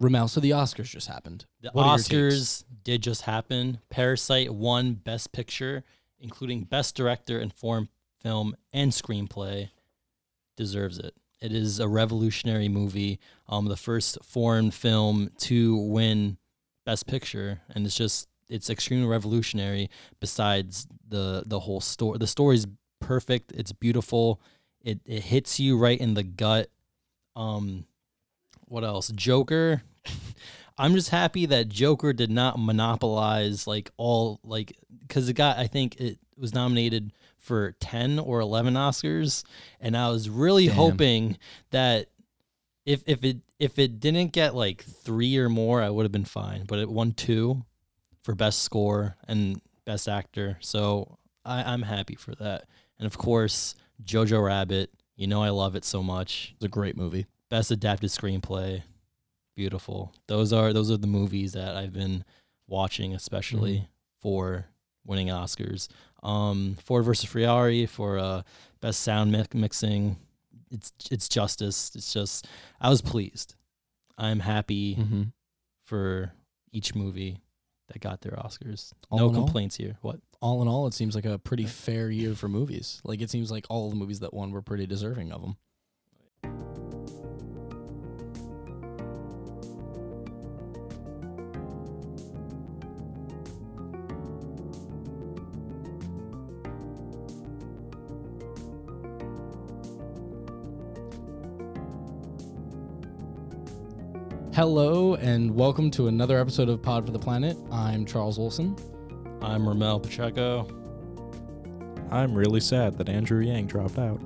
Ramel, so the Oscars just happened. The What are your? Oscars did just happen. Parasite won Best Picture, including Best Director and Foreign Film and Screenplay. Deserves it. It is a revolutionary movie. Um, the first foreign film to win Best Picture, and it's just it's extremely revolutionary. Besides the the whole story, the story's perfect. It's beautiful. It it hits you right in the gut. Um, what else? Joker. I'm just happy that Joker did not monopolize like all like because it got I think it was nominated for ten or eleven Oscars, and I was really Damn. hoping that if if it if it didn't get like three or more, I would have been fine. But it won two for best score and best actor, so I, I'm happy for that. And of course, Jojo Rabbit. You know I love it so much. It's a great movie. Best adapted screenplay. Beautiful. Those are those are the movies that I've been watching, especially Mm-hmm. for winning Oscars. Um, Ford versus Ferrari for uh, best sound mi- mixing. It's it's justice. It's just I was pleased. I'm happy Mm-hmm. for each movie that got their Oscars. All no in all? complaints here. What? All in all, it seems like a pretty fair year for movies. Like it seems like all the movies that won were pretty deserving of them. Hello and welcome to another episode of Pod for the Planet. I'm Charles Olson. I'm Ramel Pacheco. I'm really sad that Andrew Yang dropped out.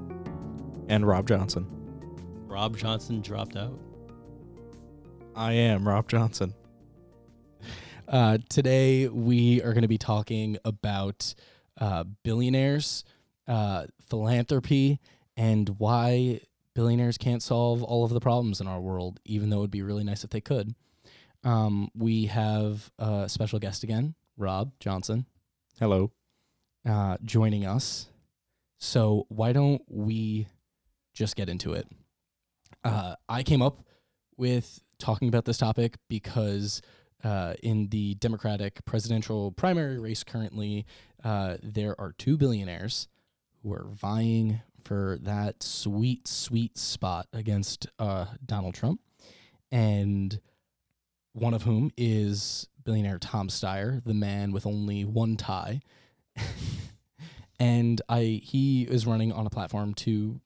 And Rob Johnson. Rob Johnson dropped out. I am Rob Johnson. Uh, today we are going to be talking about uh, billionaires, uh, philanthropy, and why billionaires can't solve all of the problems in our world, even though it would be really nice if they could. Um, we have a special guest again, Rob Johnson, Hello. uh, joining us. So why don't we just get into it? Uh, I came up with talking about this topic because uh, in the Democratic presidential primary race currently, uh, there are two billionaires who are vying for that sweet, sweet spot against uh, Donald Trump. And one of whom is billionaire Tom Steyer, the man with only one tie. and I he is running on a platform to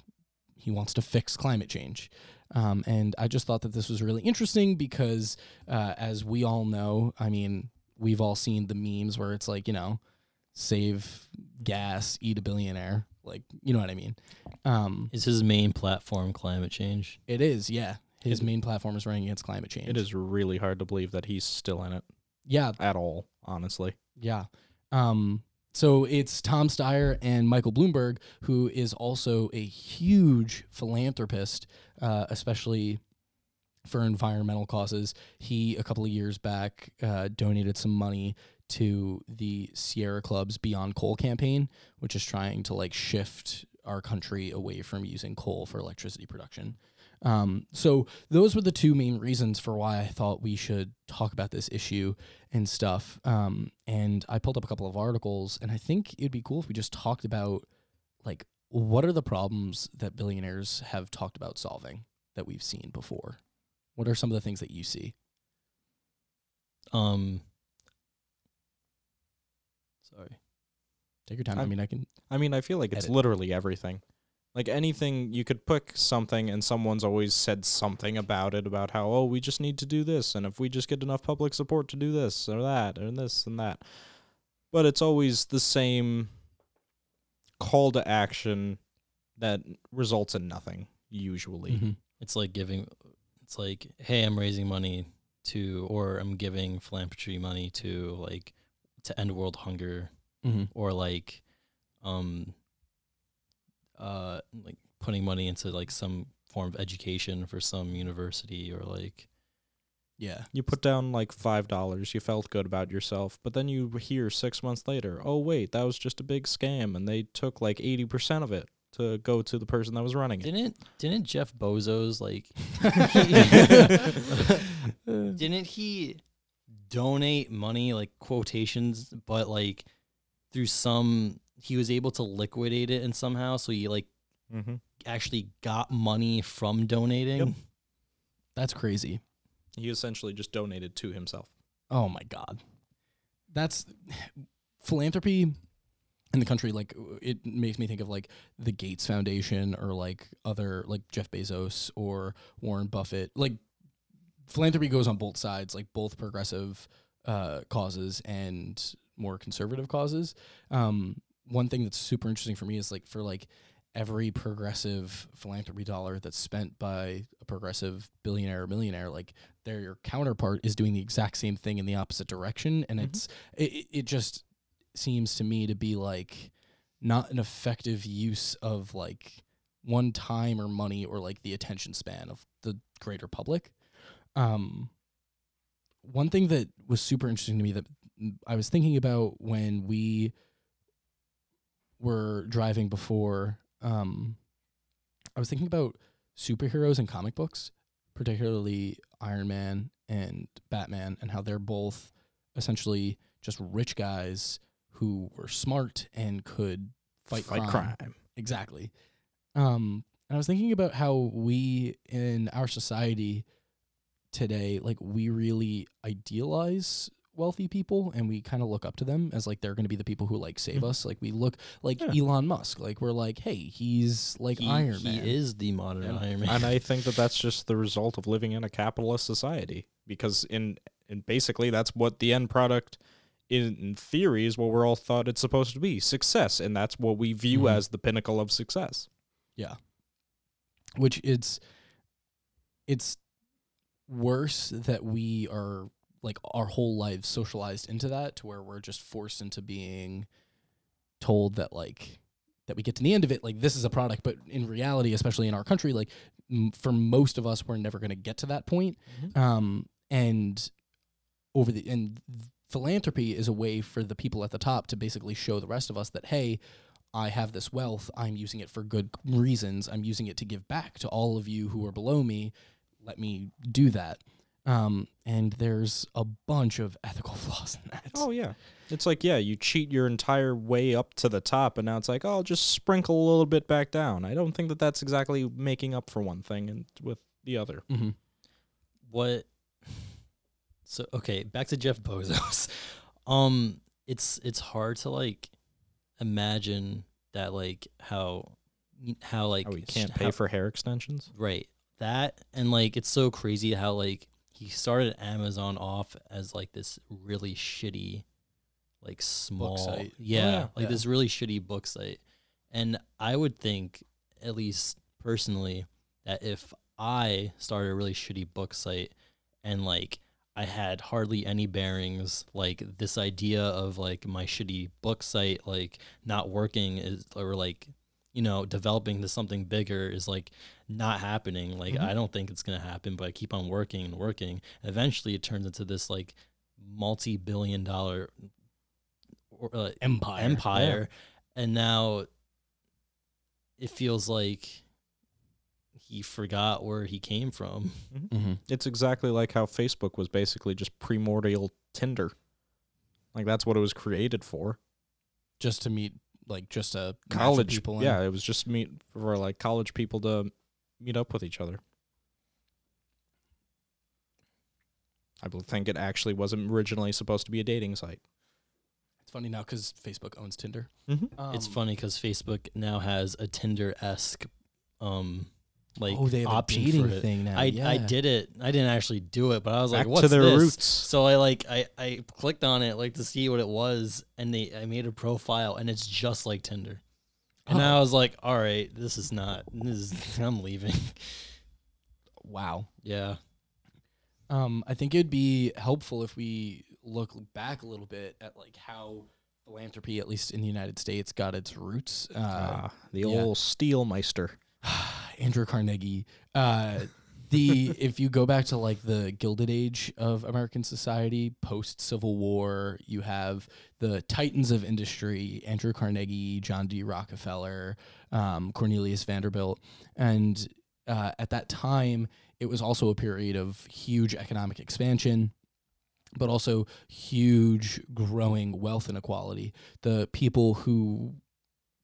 he wants to fix climate change. Um, and I just thought that this was really interesting because, uh, as we all know, I mean, we've all seen the memes where it's like, you know, save gas, eat a billionaire. Like, you know what I mean? Um, Is his main platform climate change? it is, yeah. His main platform is running against climate change. It is really hard to believe that he's still in it Yeah, at all, honestly. Yeah. Um, so it's Tom Steyer and Michael Bloomberg, who is also a huge philanthropist, uh, especially for environmental causes. He, a couple of years back, uh, donated some money to the Sierra Club's Beyond Coal campaign, which is trying to like shift our country away from using coal for electricity production. Um, so those were the two main reasons for why I thought we should talk about this issue and stuff. Um, and I pulled up a couple of articles, and I think it'd be cool if we just talked about like what are the problems that billionaires have talked about solving that we've seen before. What are some of the things that you see? Um. Sorry. Take your time. I mean, I can. I mean, I feel like it's Edit. literally everything. Like anything, you could pick something, and someone's always said something about it about how, oh, we just need to do this, and if we just get enough public support to do this or that, or this and that. But it's always the same call to action that results in nothing, usually. Mhm. It's like giving. It's like, hey, I'm raising money to, or I'm giving philanthropy money to, like, to end world hunger, Mhm. or like, um, uh, like putting money into like some form of education for some university, or like, Yeah. You put down like five dollars, you felt good about yourself, but then you hear six months later, oh wait, that was just a big scam, and they took like eighty percent of it to go to the person that was running it. didn't didn't Jeff Bezos like? didn't he donate money like quotations, but like through some he was able to liquidate it and somehow, so he like Mm-hmm. actually got money from donating. Yep. That's crazy. He essentially just donated to himself. Oh my god. That's philanthropy in the country like it makes me think of like the Gates Foundation or like other like Jeff Bezos or Warren Buffett. Like philanthropy goes on both sides, like both progressive uh causes and more conservative causes. Um one thing that's super interesting for me is like for like every progressive philanthropy dollar that's spent by a progressive billionaire or millionaire, like their counterpart is doing the exact same thing in the opposite direction, and Mhm. it's it, it- it just seems to me to be like not an effective use of like one time or money or like the attention span of the greater public. Um, one thing that was super interesting to me that I was thinking about when we were driving before, um, I was thinking about superheroes and comic books, particularly Iron Man and Batman, and how they're both essentially just rich guys who were smart and could fight, crime. Exactly. Um, and I was thinking about how we in our society today, like we really idealize wealthy people and we kind of look up to them as like they're going to be the people who like save Mhm. us. Like we look like Yeah. Elon Musk. Like we're like, hey, he's like he, Iron Man he is the modern And, Iron Man. and I think that that's just the result of living in a capitalist society because in and basically that's what the end product in, in theory is what we're all thought it's supposed to be success and that's what we view Mhm. as the pinnacle of success yeah which it's it's worse that we are like our whole lives socialized into that to where we're just forced into being told that like that we get to the end of it like this is a product but in reality especially in our country like m- for most of us we're never going to get to that point Mhm. um and over the and philanthropy is a way for the people at the top to basically show the rest of us that hey I have this wealth. I'm using it for good reasons. I'm using it to give back to all of you who are below me. Let me do that. Um, and there's a bunch of ethical flaws in that. oh yeah. It's like yeah you cheat your entire way up to the top and now it's like oh I'll just sprinkle a little bit back down. I don't think that that's exactly making up for one thing and with the other. Hmm what so okay back to jeff bezos. Um it's it's hard to like imagine that like how how like oh you can't sh- pay how- for hair extensions? Right that and like it's so crazy how like he started amazon off as like this really shitty like small site. yeah, Oh, yeah. like Yeah. this really shitty book site and i would think at least personally that if i started a really shitty book site and like i had hardly any bearings like this idea of like my shitty book site like not working is or like you know developing to something bigger is like not happening like Mhm. i don't think it's going to happen but i keep on working and working and eventually it turns into this like multi-billion dollar uh, Empire. empire and now it feels like he forgot where he came from hmm It's exactly like how Facebook was basically just primordial Tinder. Like that's what it was created for. Just to meet, like, just a College people. and- Yeah, it was just meet for like college people to meet up with each other. I think it actually wasn't originally supposed to be a dating site. It's funny now because Facebook owns Tinder. Mm-hmm. it's Um, funny because facebook now has a tinder-esque um like oh, they have a dating for it. thing now. I, yeah. I did it i didn't actually do it but i was Back like what's to their this roots. so i like I, I clicked on it like to see what it was and they i made a profile and it's just like tinder and Oh. i was like all right this is not this is i'm leaving Wow. yeah Um, I think it'd be helpful if we look back a little bit at like how philanthropy, at least in the United States, got its roots. Uh, ah, the yeah. old Steelmeister. Andrew Carnegie. Uh, the if you go back to like the Gilded Age of American society, post Civil War, you have the titans of industry: Andrew Carnegie, John D. Rockefeller, um, Cornelius Vanderbilt, and uh, at that time, it was also a period of huge economic expansion but also huge growing wealth inequality the people who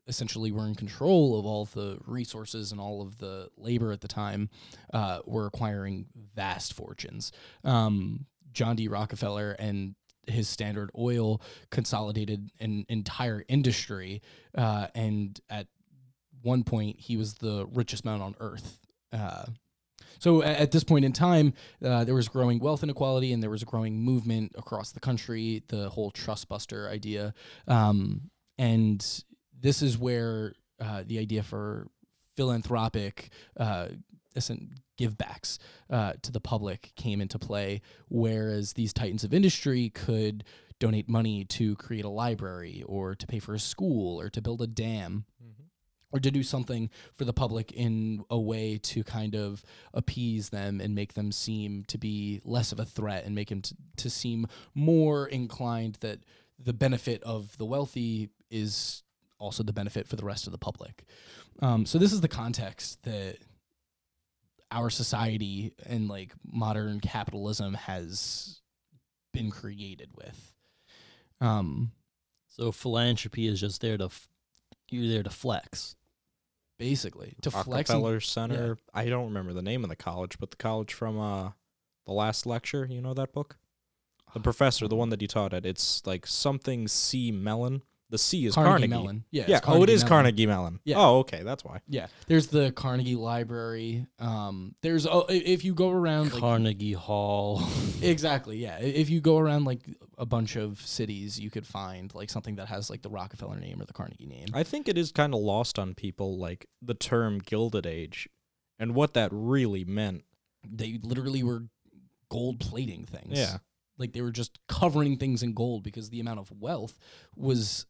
essentially were in control of all the resources and all of the labor at the time uh, were acquiring vast fortunes um, john d rockefeller and his Standard Oil consolidated an entire industry, uh, and at one point he was the richest man on earth. Uh, so at this point in time, uh, there was growing wealth inequality, and there was a growing movement across the country. The whole trust buster idea, um, and this is where uh, the idea for philanthropic uh, give backs uh, to the public came into play, whereas these titans of industry could donate money to create a library or to pay for a school or to build a dam or to do something for the public in a way to kind of appease them and make them seem to be less of a threat and make them t- to seem more inclined that the benefit of the wealthy is also the benefit for the rest of the public. Um, so this is the context that our society and like modern capitalism has been created with. Um, So philanthropy is just there to f- you're there to flex. basically to flex. and- Rockefeller Center. I don't remember the name of the college, but the college from uh the last lecture. You know that book? The professor, the one that you taught at. It's like something C Mellon. The C is Carnegie, Carnegie. Mellon. Yeah. Yeah. it's oh, it is Mellon. Carnegie Mellon. Yeah. Oh, okay. That's why. Yeah. There's the Carnegie Library. Um, there's oh, if you go around like Carnegie Hall. exactly yeah. If you go around like a bunch of cities, you could find like something that has like the Rockefeller name or the Carnegie name. I think it is kind of lost on people, like the term Gilded Age, and what that really meant. they literally were gold plating things. Yeah. Like they were just covering things in gold because the amount of wealth was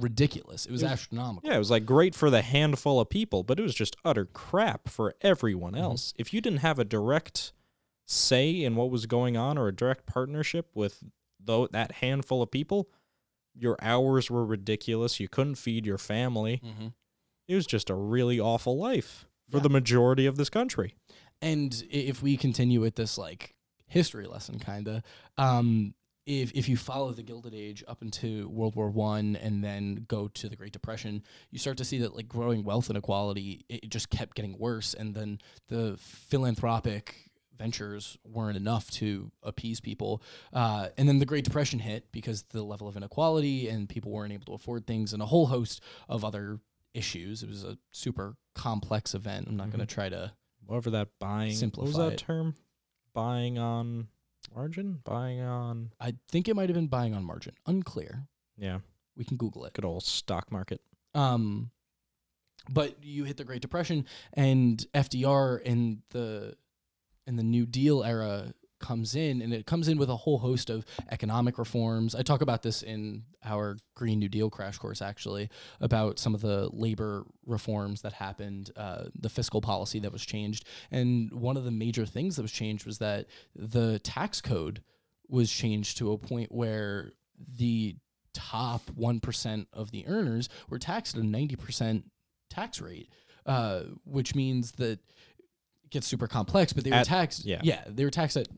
ridiculous. It was It was- astronomical. Yeah, it was like great for the handful of people, but it was just utter crap for everyone Mhm. else. If you didn't have a direct say in what was going on or a direct partnership with though that handful of people, your hours were ridiculous. You couldn't feed your family. Mm-hmm. It was just a really awful life for Yeah. the majority of this country. And if we continue with this like history lesson, kind of, um, if if you follow the Gilded Age up into World War One and then go to the Great Depression, you start to see that like growing wealth inequality it it just kept getting worse, and then the philanthropic ventures weren't enough to appease people. Uh, and then the Great Depression hit because the level of inequality and people weren't able to afford things and a whole host of other issues. It was a super complex event. I'm not going to try to Whatever that buying what Simplify was that it. term? Buying on margin? Buying on I think it might have been buying on margin. Unclear. yeah, We can Google it. good old stock market. Um, but you hit the Great Depression, and FDR and the and the New Deal era comes in, and it comes in with a whole host of economic reforms. I talk about this in our Green New Deal crash course, actually, about some of the labor reforms that happened, uh, the fiscal policy that was changed, and one of the major things that was changed was that the tax code was changed to a point where the top 1% of the earners were taxed at a 90% tax rate, uh, which means that it gets super complex, but they were At- taxed. yeah. Yeah. They were taxed at,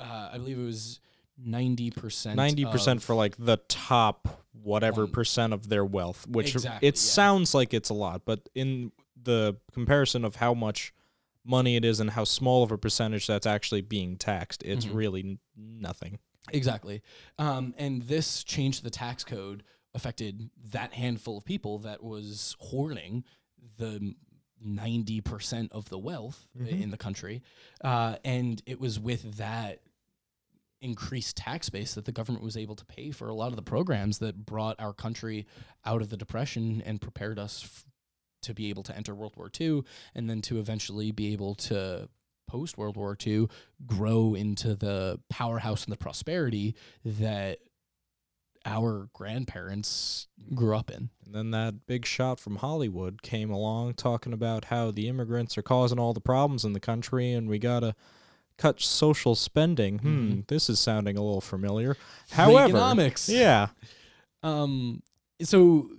uh, I believe it was 90%. Ninety percent for like the top whatever One. percent of their wealth, which Exactly, it yeah. sounds like it's a lot, but in the comparison of how much money it is and how small of a percentage that's actually being taxed, it's Mhm. really n- nothing. Exactly. Um, and this change to the tax code affected that handful of people that was hoarding the 90% of the wealth Mhm. in the country. Uh, and it was with that increased tax base that the government was able to pay for a lot of the programs that brought our country out of the depression and prepared us f- to be able to enter World War II and then to eventually be able to post World War II grow into the powerhouse and the prosperity that our grandparents grew up in. And then that big shot from Hollywood came along talking about how the immigrants are causing all the problems in the country and we got to cut social spending. Hmm, Mhm. this is sounding a little familiar. However, Reaganomics. yeah. Um, so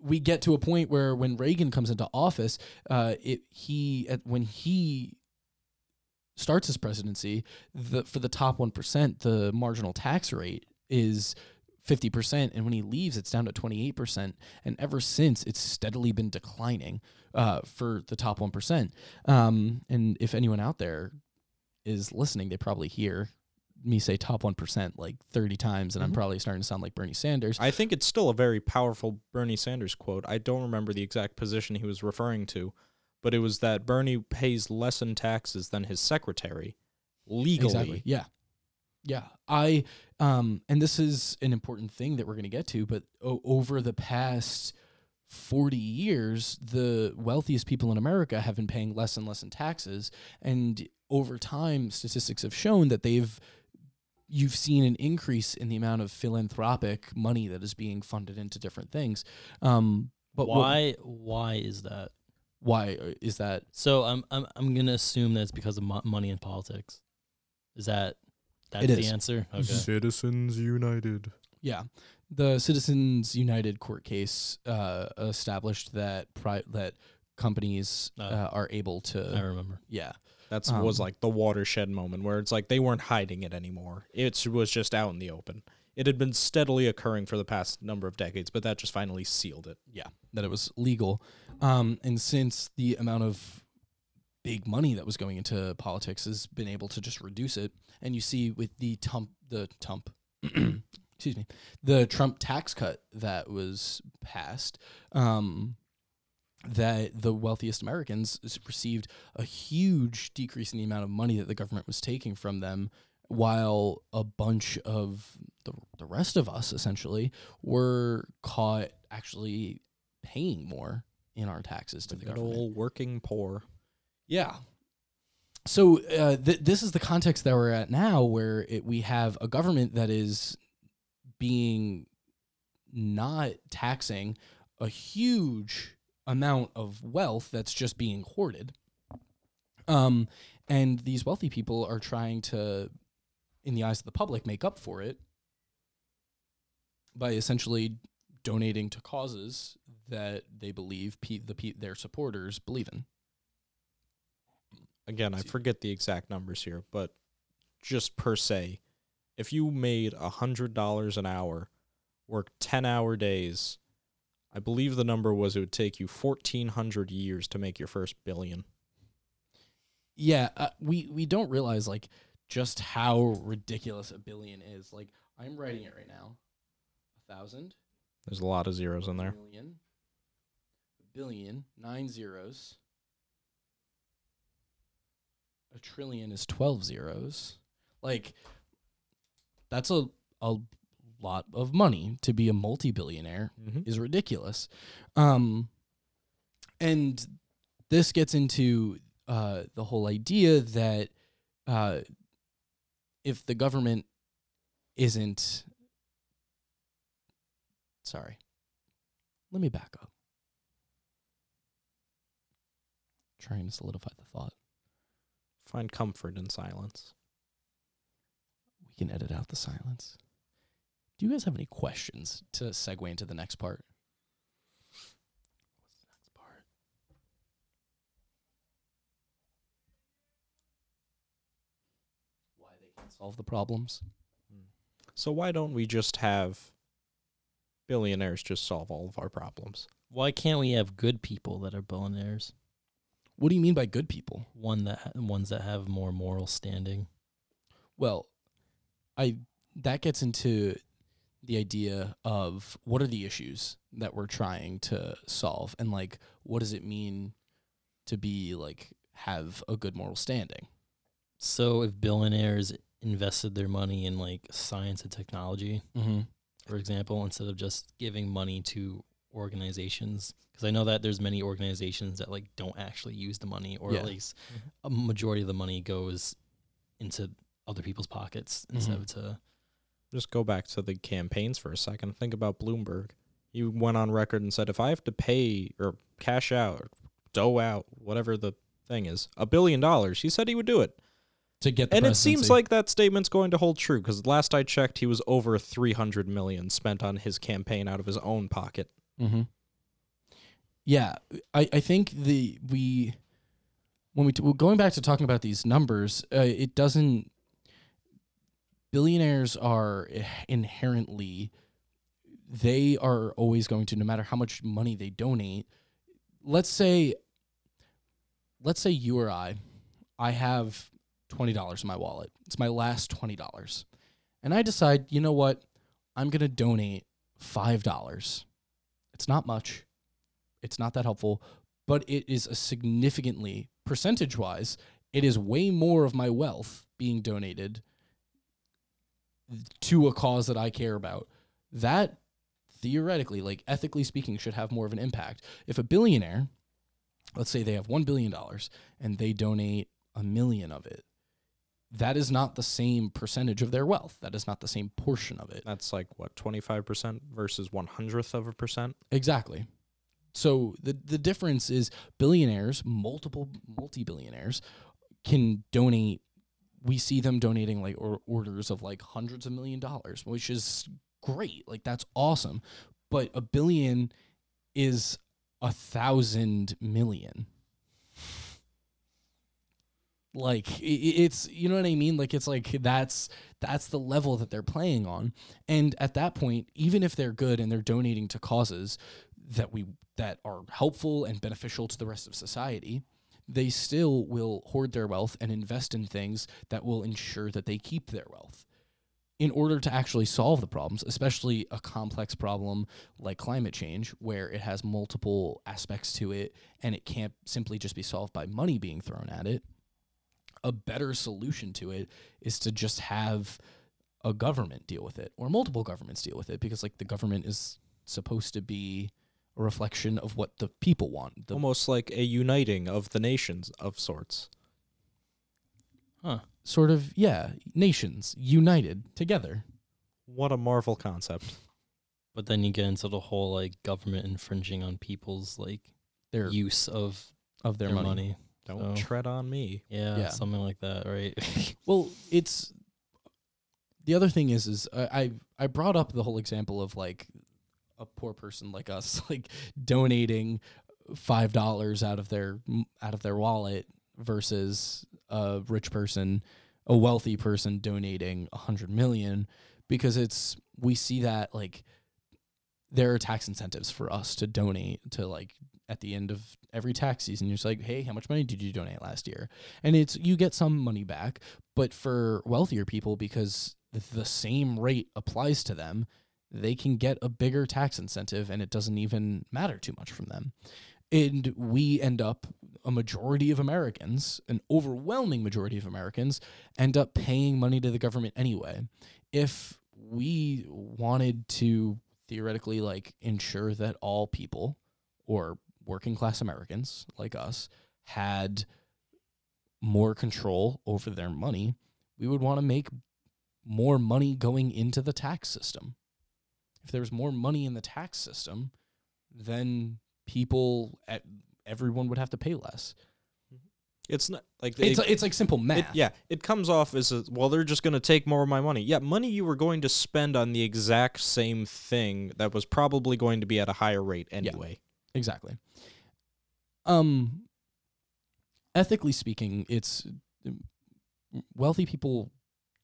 we get to a point where when Reagan comes into office, uh, it he at, when he starts his presidency, the for the top one percent, the marginal tax rate is. 50% and when he leaves it's down to 28% and ever since it's steadily been declining uh, for the top 1% um, and if anyone out there is listening they probably hear me say top 1% like 30 times and i'm Mhm. probably starting to sound like bernie sanders I think it's still a very powerful Bernie Sanders quote. I don't remember the exact position he was referring to, but it was that Bernie pays less in taxes than his secretary legally. Exactly. Yeah. Yeah. I um and this is an important thing that we're going to get to, but o- over the past 40 years, the wealthiest people in America have been paying less and less in taxes and over time statistics have shown that they've you've seen an increase in the amount of philanthropic money that is being funded into different things. Um but what- why why is that? why uh, is that So I'm I'm I'm gonna assume that it's because of mo- money in politics. Is that that's It the answer? Okay. Citizens United. Yeah, the Citizens United court case uh, established that pri- that companies Oh. uh, are able to. I remember. Yeah, That's was Um, like the watershed moment where it's like they weren't hiding it anymore. It was just out in the open. It had been steadily occurring for the past number of decades, but that just finally sealed it. yeah, that it was legal. Um, and since the amount of big money that was going into politics has been able to just reduce it, and you see with the Trump, the Trump, excuse me, the Trump tax cut that was passed, um, that the wealthiest Americans received a huge decrease in the amount of money that the government was taking from them, while a bunch of the, the rest of us essentially were caught actually paying more in our taxes to The the government. old working poor. Yeah. So uh, th- this is the context that we're at now, where it, we have a government that is being not taxing a huge amount of wealth that's just being hoarded. Um, and these wealthy people are trying to, in the eyes of the public, make up for it by essentially donating to causes that they believe pe- the pe- their supporters believe in. Again, I forget the exact numbers here, but just per se, if you made a hundred dollars an hour, worked ten hour days, I believe the number was it would take you fourteen hundred years to make your first billion. Yeah, uh, we we don't realize like just how ridiculous a billion is. Like I'm writing it right now. A thousand, There's a lot of zeros in there. million, a billion, nine zeros. A trillion is twelve zeros. Like that's a a lot of money to be a multi-billionaire Mm-hmm. is ridiculous. Um, and this gets into uh, the whole idea that uh, if the government isn't. Sorry. Let me back up. Trying to solidify the thought. Find comfort in silence. We can edit out the silence. Do you guys have any questions to segue into the next part? What's the next part? Why they can't solve the problems? Hmm. So why don't we just have billionaires just solve all of our problems? Why can't we have good people that are billionaires? What do you mean by good people? One that ones that have more moral standing. Well, I that gets into the idea of what are the issues that we're trying to solve and like what does it mean to be like have a good moral standing? So if billionaires invested their money in like science and technology, Mm-hmm. for example, instead of just giving money to organizations, because I know that there's many organizations that like don't actually use the money, or Yeah. at least a majority of the money goes into other people's pockets instead Mhm. of to Just go back to the campaigns for a second. Think about Bloomberg. He went on record and said, if I have to pay or cash out or dough out, whatever the thing is, a billion dollars, he said he would do it. To get the and it seems like that statement's going to hold true because last I checked, he was over 300 million spent on his campaign out of his own pocket. Mm-hmm. Yeah, I, I think the we when we t- going back to talking about these numbers, uh, it doesn't. Billionaires are inherently, they are always going to, no matter how much money they donate. Let's say, let's say you or I, I have twenty dollars in my wallet. It's my last twenty dollars, and I decide, you know what, I'm gonna donate five dollars. It's not much. It's not that helpful, but it is a significantly percentage wise, it is way more of my wealth being donated to a cause that I care about. That theoretically, like ethically speaking, should have more of an impact. If a billionaire, let's say they have $1 billion and they donate a million of it, that is not the same percentage of their wealth. That is not the same portion of it. That's like what twenty five percent versus one hundredth of a percent. Exactly. So the the difference is billionaires, multiple multi billionaires, can donate. We see them donating like or orders of like hundreds of million dollars, which is great. Like that's awesome. But a billion is a thousand million. Like i- i- it's you know what I mean? Like it's like that's that's the level that they're playing on. And at that point, even if they're good and they're donating to causes that we that are helpful and beneficial to the rest of society, they still will hoard their wealth and invest in things that will ensure that they keep their wealth in order to actually solve the problems, especially a complex problem like climate change, where it has multiple aspects to it and it can't simply just be solved by money being thrown at it. A better solution to it is to just have a government deal with it or multiple governments deal with it because like the government is supposed to be a reflection of what the people want. The Almost like a uniting of the nations of sorts. Huh. sort of yeah, nations united together. What a Marvel concept. But then you get into the whole like government infringing on people's like Their use of of their, their, money. money. Don't So- tread on me. Yeah, Yeah. something like that, right? Well, it's the other thing is is I I I brought up the whole example of like a poor person like us like donating five dollars out of their out of their wallet versus a rich person, a wealthy person donating a hundred million, because it's we see that like there are tax incentives for us to donate to like at the end of every tax season. You're just like, hey, how much money did you donate last year? And it's you get some money back, but for wealthier people, because the same rate applies to them, they can get a bigger tax incentive and it doesn't even matter too much from them. And we end up, a majority of Americans, an overwhelming majority of Americans, end up paying money to the government anyway. If we wanted to theoretically like ensure that all people or working class Americans like us had more control over their money, we would want to make more money going into the tax system. If there's more money in the tax system, then people at everyone would have to pay less. It's not like It's it- it's like simple math. It, yeah, it comes off as a, well, they're just going to take more of my money. Yeah, money you were going to spend on the exact same thing that was probably going to be at a higher rate anyway. Exactly. Um ethically speaking, it's wealthy people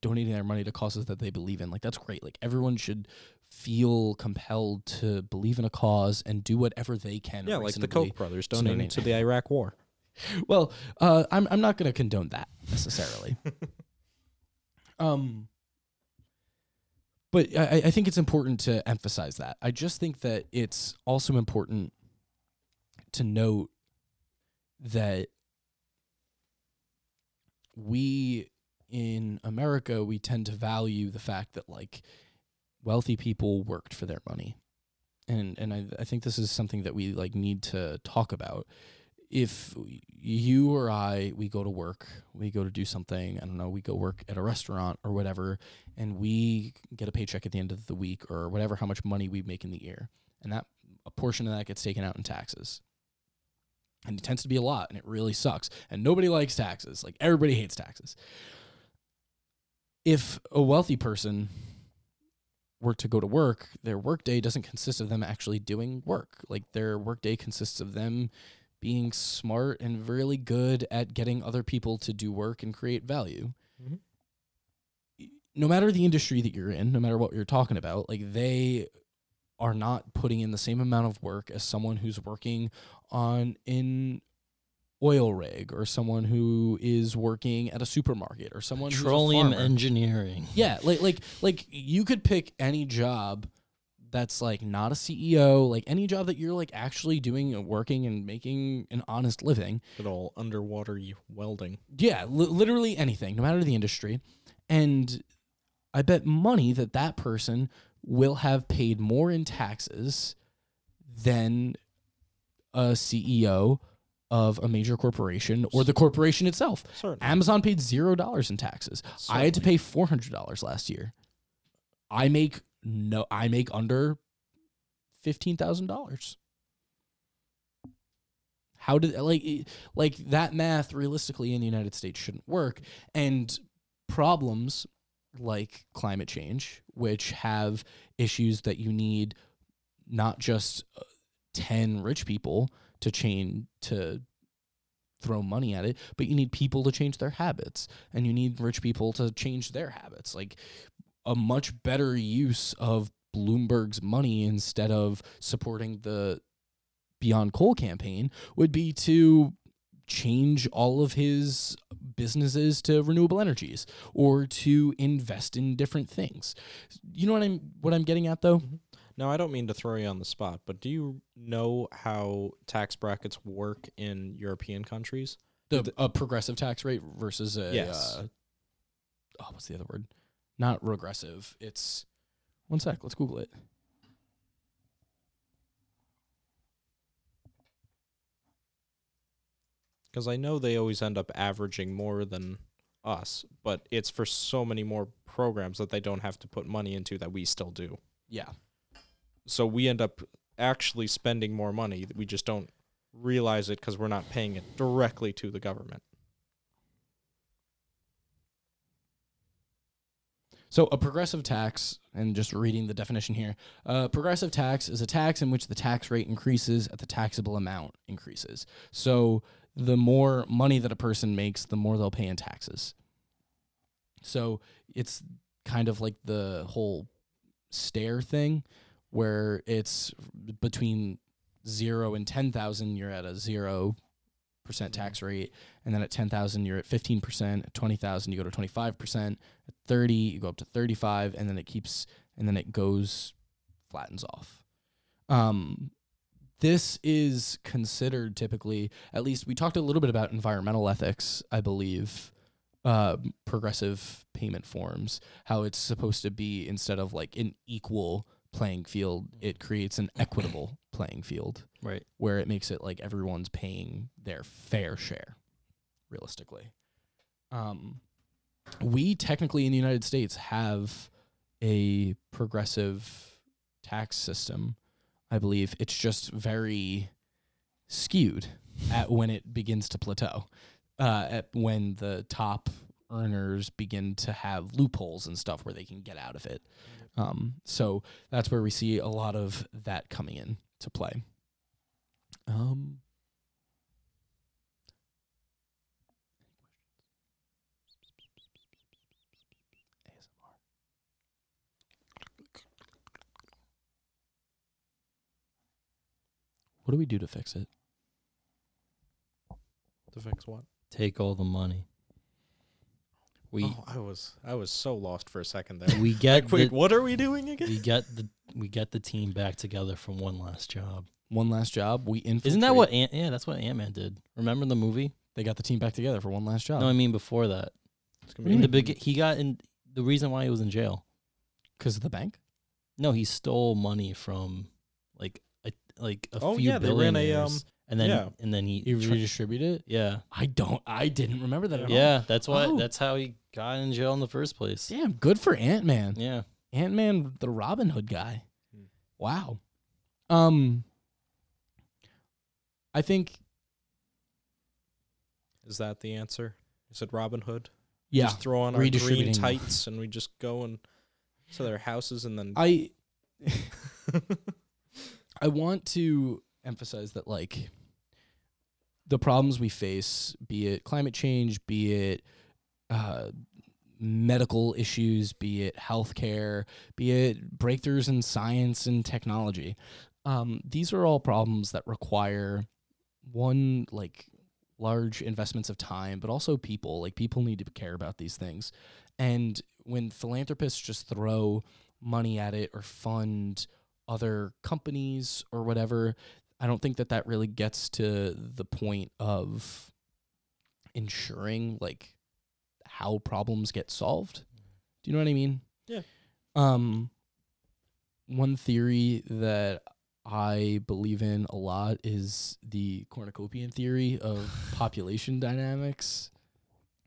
donating their money to causes that they believe in. Like that's great. Like everyone should feel compelled to believe in a cause and do whatever they can. Yeah, like the Koch brothers donating to the Iraq War. Well, uh, I'm I'm not going to condone that necessarily. um, but I, I think it's important to emphasize that. I just think that it's also important to note that we in America we tend to value the fact that like wealthy people worked for their money. And and I I think this is something that we like need to talk about if you or I we go to work, we go to do something, I don't know, we go work at a restaurant or whatever, and we get a paycheck at the end of the week or whatever how much money we make in the year. And that a portion of that gets taken out in taxes. And it tends to be a lot and it really sucks. And nobody likes taxes. Like everybody hates taxes. If a wealthy person were to go to work, their workday doesn't consist of them actually doing work. Like their workday consists of them being smart and really good at getting other people to do work and create value. Mhm. No matter the industry that you're in, no matter what you're talking about, like they are not putting in the same amount of work as someone who's working on an oil rig or someone who is working at a supermarket or someone who's a Petroleum engineering. Yeah, like like like you could pick any job that's like not a CEO, like any job that you're like actually doing and working and making an honest living. Good all underwater welding. Yeah, li- literally anything, no matter the industry. And I bet money that that person will have paid more in taxes than a CEO of a major corporation or the corporation itself. Certainly. Amazon paid zero dollars in taxes. I had to pay four hundred dollars last year. I make no. I make under fifteen thousand dollars. How did like like that math realistically in the United States shouldn't work, and problems like climate change, which have issues that you need not just uh, ten rich people to change to throw money at it, but you need people to change their habits and you need rich people to change their habits. Like a much better use of Bloomberg's money instead of supporting the Beyond Coal campaign would be to change all of his businesses to renewable energies or to invest in different things. You know what I'm what I'm getting at though? Mm-hmm. Now, I don't mean to throw you on the spot, but do you know how tax brackets work in European countries? The a progressive tax rate versus a Yes. uh, oh, what's the other word? Not regressive. It's one sec. Let's Google it. Because I know they always end up averaging more than us, but it's for so many more programs that they don't have to put money into that we still do. Yeah. So we end up actually spending more money. We just don't realize it because we're not paying it directly to the government. So a progressive tax, and just reading the definition here, uh, progressive tax is a tax in which the tax rate increases at the taxable amount increases. So the more money that a person makes, the more they'll pay in taxes. So it's kind of like the whole stair thing, where it's between zero and ten thousand, you're at a zero percent tax rate, and then at ten thousand, you're at fifteen percent. At twenty thousand, you go to twenty five percent. At thirty, you go up to thirty five, and then it keeps, and then it goes flattens off. Um, this is considered typically, at least we talked a little bit about environmental ethics, I believe, uh, progressive payment forms, how it's supposed to be instead of like an equal playing field, it creates an equitable playing field Right. where it makes it like everyone's paying their fair share, realistically. Um, we technically in the United States have a progressive tax system. I believe it's just very skewed at when it begins to plateau. Uh, at when the top earners begin to have loopholes and stuff where they can get out of it. Um, so that's where we see a lot of that coming in to play. Um, What do we do to fix it? To fix what? Take all the money. We oh, I was I was so lost for a second there. we get Like, wait, the, what are we doing again? we get the we get the team back together for one last job. One last job. We infiltrate. Isn't that what Ant? Yeah, that's what Ant Man did. Remember the movie? they got the team back together for one last job? No, I mean before that. It's gonna What In the big, he got in. The reason why he was in jail. because of the bank. No, he stole money from like a like a Oh, few yeah, they ran a, um, billionaires, and then yeah. and then he, He tra- redistributed it. yeah I don't. I didn't remember that at all. yeah that's why Oh. that's how he got in jail in the first place. Damn, good for Ant Man. Yeah, Ant Man, the Robin Hood guy. Hmm. Wow. Um, I think Is that the answer? Is it Robin Hood? yeah. Just throw on our green tights and we just go and to their houses and then I I want to emphasize that like the problems we face, be it climate change, be it uh, medical issues, be it healthcare, be it breakthroughs in science and technology. Um, these are all problems that require one like large investments of time, but also people. Like people need to care about these things. And when philanthropists just throw money at it or fund other companies or whatever, I don't think that that really gets to the point of ensuring like how problems get solved. Do you know what I mean? Yeah. Um one theory that I believe in a lot is the cornucopian theory of population dynamics,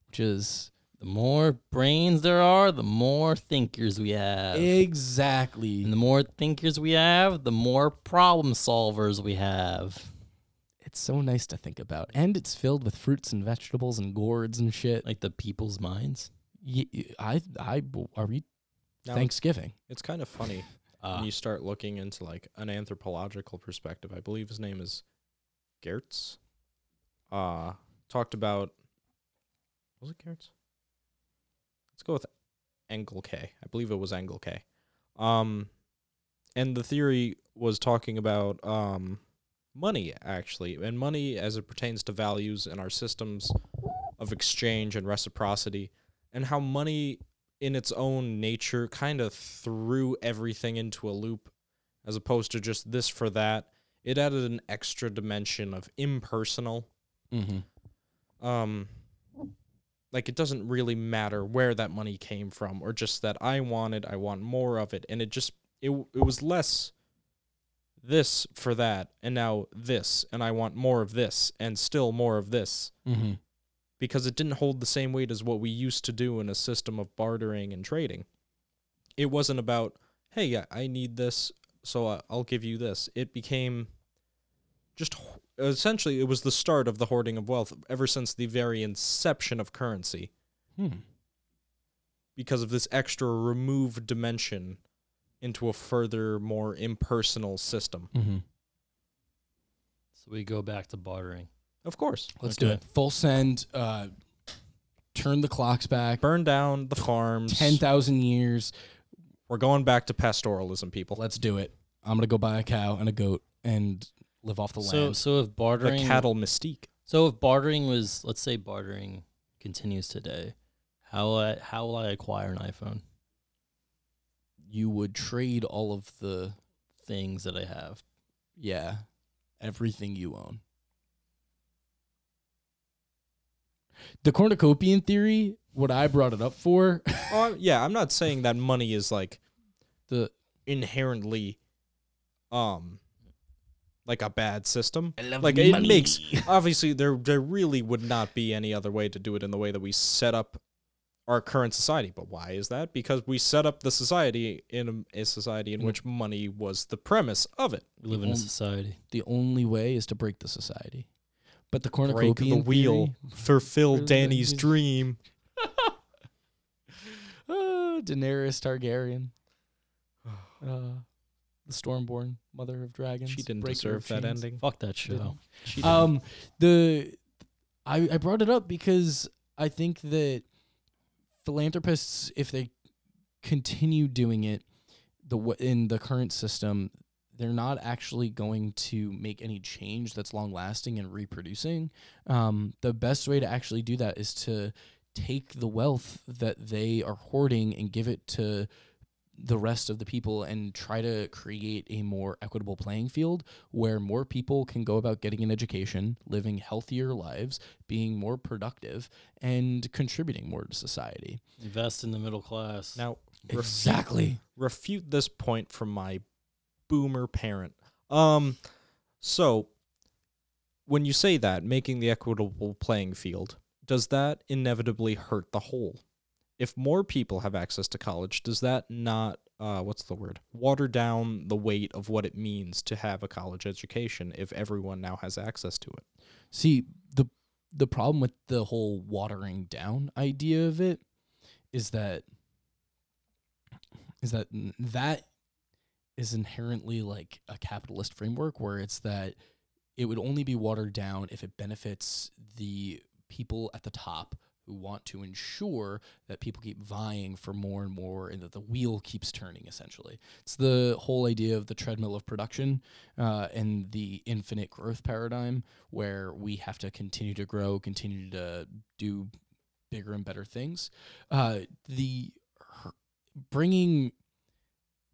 which is The more brains there are, the more thinkers we have. exactly and the more thinkers we have, the more problem solvers we have. it's so nice to think about, and it's filled with fruits and vegetables and gourds and shit. Like the people's minds. Y- y- I, I, are we Now, Thanksgiving? It's kind of funny Uh, when you start looking into like an anthropological perspective. I believe his name is Geertz. Uh talked about was it Geertz? Let's go with Engelke. I believe it was Engelke. Um and the theory was talking about um money actually, and money as it pertains to values and our systems of exchange and reciprocity and how money in its own nature kind of threw everything into a loop as opposed to just this for that. It added an extra dimension of impersonal. Mm-hmm. Um like it doesn't really matter where that money came from or just that I wanted, I want more of it and it just it it was less this for that and now this and I want more of this and still more of this Mm-hmm. because it didn't hold the same weight as what we used to do in a system of bartering and trading. It wasn't about, hey, yeah, I need this, so I'll give you this. It became just essentially it was the start of the hoarding of wealth ever since the very inception of currency Hmm. because of this extra removed dimension into a further more impersonal system. Mm-hmm. so we go back to bartering. Of course. Let's do Okay. it. Full send. Uh, turn the clocks back. Burn down the farms. Ten thousand years. We're going back to pastoralism, people. Let's do it. I'm gonna go buy a cow and a goat and live off the So land. so if The bartering cattle mystique. So if bartering was let's say bartering continues today, how will I, how will I acquire an iPhone? you would trade all of the Things that I have. yeah, everything you own. The cornucopian theory, what I brought it up for, Oh, yeah, I'm not saying that money is like the inherently um like a bad system. I love Like it makes obviously there there really would not be any other way to do it in the way that we set up our current society. But why is that? Because we set up the society in a, a society in Mm. which money was the premise of it. We live in a society. the only way is to break the society. But the Break cornucopian the wheel, theory- fulfill Fulfill Danny's Danny's- dream. Ah, Daenerys Targaryen. Uh, the Stormborn, mother of dragons. She didn't breaker deserve that ending. Fuck that show. Didn't. She didn't. Um, the I I brought it up because I think that philanthropists, if they continue doing it the w- in the current system, they're not actually going to make any change that's long lasting and reproducing. Um, the best way to actually do that is to take the wealth that they are hoarding and give it to the rest of the people and try to create a more equitable playing field where more people can go about getting an education, living healthier lives, being more productive, and contributing more to society. Invest in the middle class. now Exactly. refute this point from my boomer parent. Um, so when you say that, making the equitable playing field, does that inevitably hurt the whole? If more people have access to college, does that not, uh, what's the word, water down the weight of what it means to have a college education if everyone now has access to it? See, the the problem with the whole watering down idea of it is that is that that is inherently like a capitalist framework where it's that it would only be watered down if it benefits the people at the top who want to ensure that people keep vying for more and more and that the wheel keeps turning essentially. It's the whole idea of the treadmill of production uh, and the infinite growth paradigm where we have to continue to grow continue to do bigger and better things. Uh, the bringing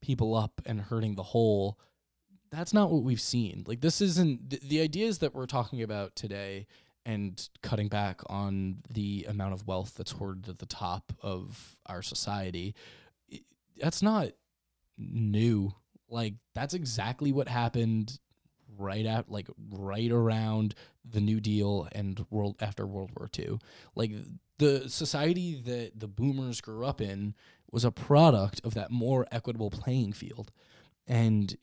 people up and hurting the whole that's not what we've seen. Like this isn't the, the ideas that we're talking about today and cutting back on the amount of wealth that's hoarded at the top of our society. That's not new like that's exactly what happened right at like right around the new deal and world after world war ii like the society that the boomers grew up in was a product of that more equitable playing field and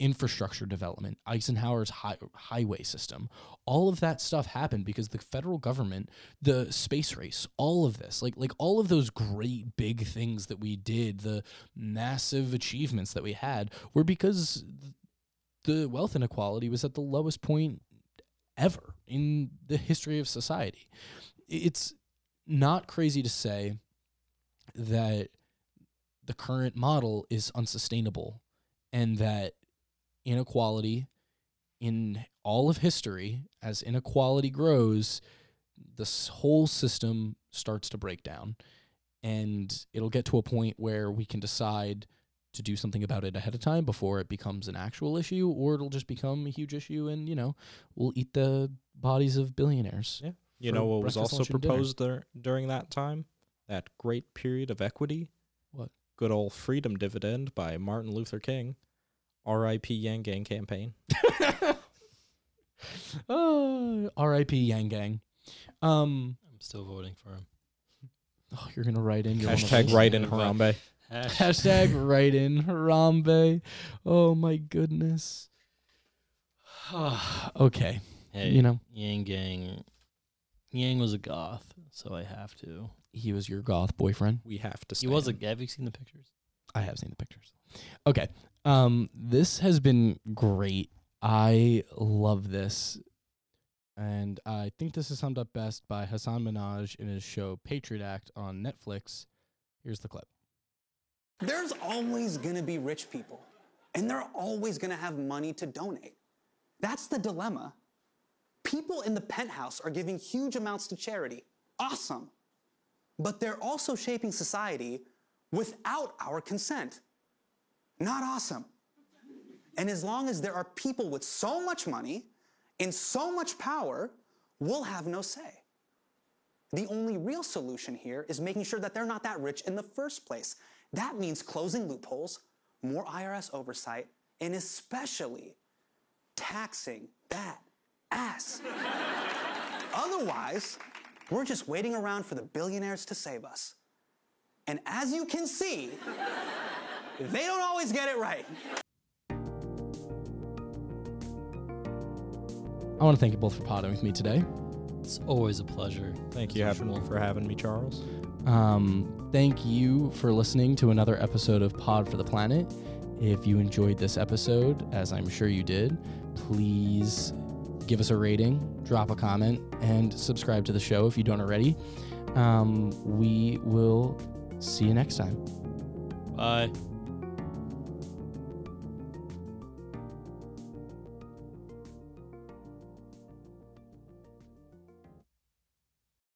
infrastructure development, Eisenhower's hi- highway system, all of that stuff happened because the federal government, the space race, all of this, like like all of those great big things that we did, the massive achievements that we had were because the wealth inequality was at the lowest point ever in the history of society. It's not crazy to say that the current model is unsustainable and that inequality in all of history as inequality grows this whole system starts to break down and it'll get to a point where we can decide to do something about it ahead of time before it becomes an actual issue or it'll just become a huge issue and you know we'll eat the bodies of billionaires Yeah. You know what was also lunch, and dinner. proposed there during that time? That great period of equity? What? Good old freedom dividend by Martin Luther King. R.I.P. Yang Gang campaign. oh, R.I.P. Yang Gang. Um, I'm still voting for him. oh, you're gonna write in you're one of Hashtag those. write in Harambe. Hashtag write in Harambe. Oh my goodness. okay, Hey, you know Yang Gang. Yang was a goth, so I have to. he was your goth boyfriend. We have to He was a. Have you seen the pictures? I have seen the pictures. Okay. Um, this has been great. I love this. And I think this is summed up best by Hasan Minhaj in his show Patriot Act on Netflix. Here's the clip. There's always gonna be rich people, and they're always gonna have money to donate. That's the dilemma. People in the penthouse are giving huge amounts to charity. Awesome. But they're also shaping society without our consent. Not awesome. And as long as there are people with so much money and so much power, we'll have no say. The only real solution here is making sure that they're not that rich in the first place. That means closing loopholes, more IRS oversight, and especially taxing that ass. Otherwise, we're just waiting around for the billionaires to save us. And as you can see, they don't always get it right. I want to thank you both for potting with me today. It's always a pleasure. Thank you having, for having me, Charles. Um, thank you for listening to another episode of Pod for the Planet. If you enjoyed this episode, as I'm sure you did, please give us a rating, drop a comment, and subscribe to the show if you don't already. Um, we will see you next time. Bye.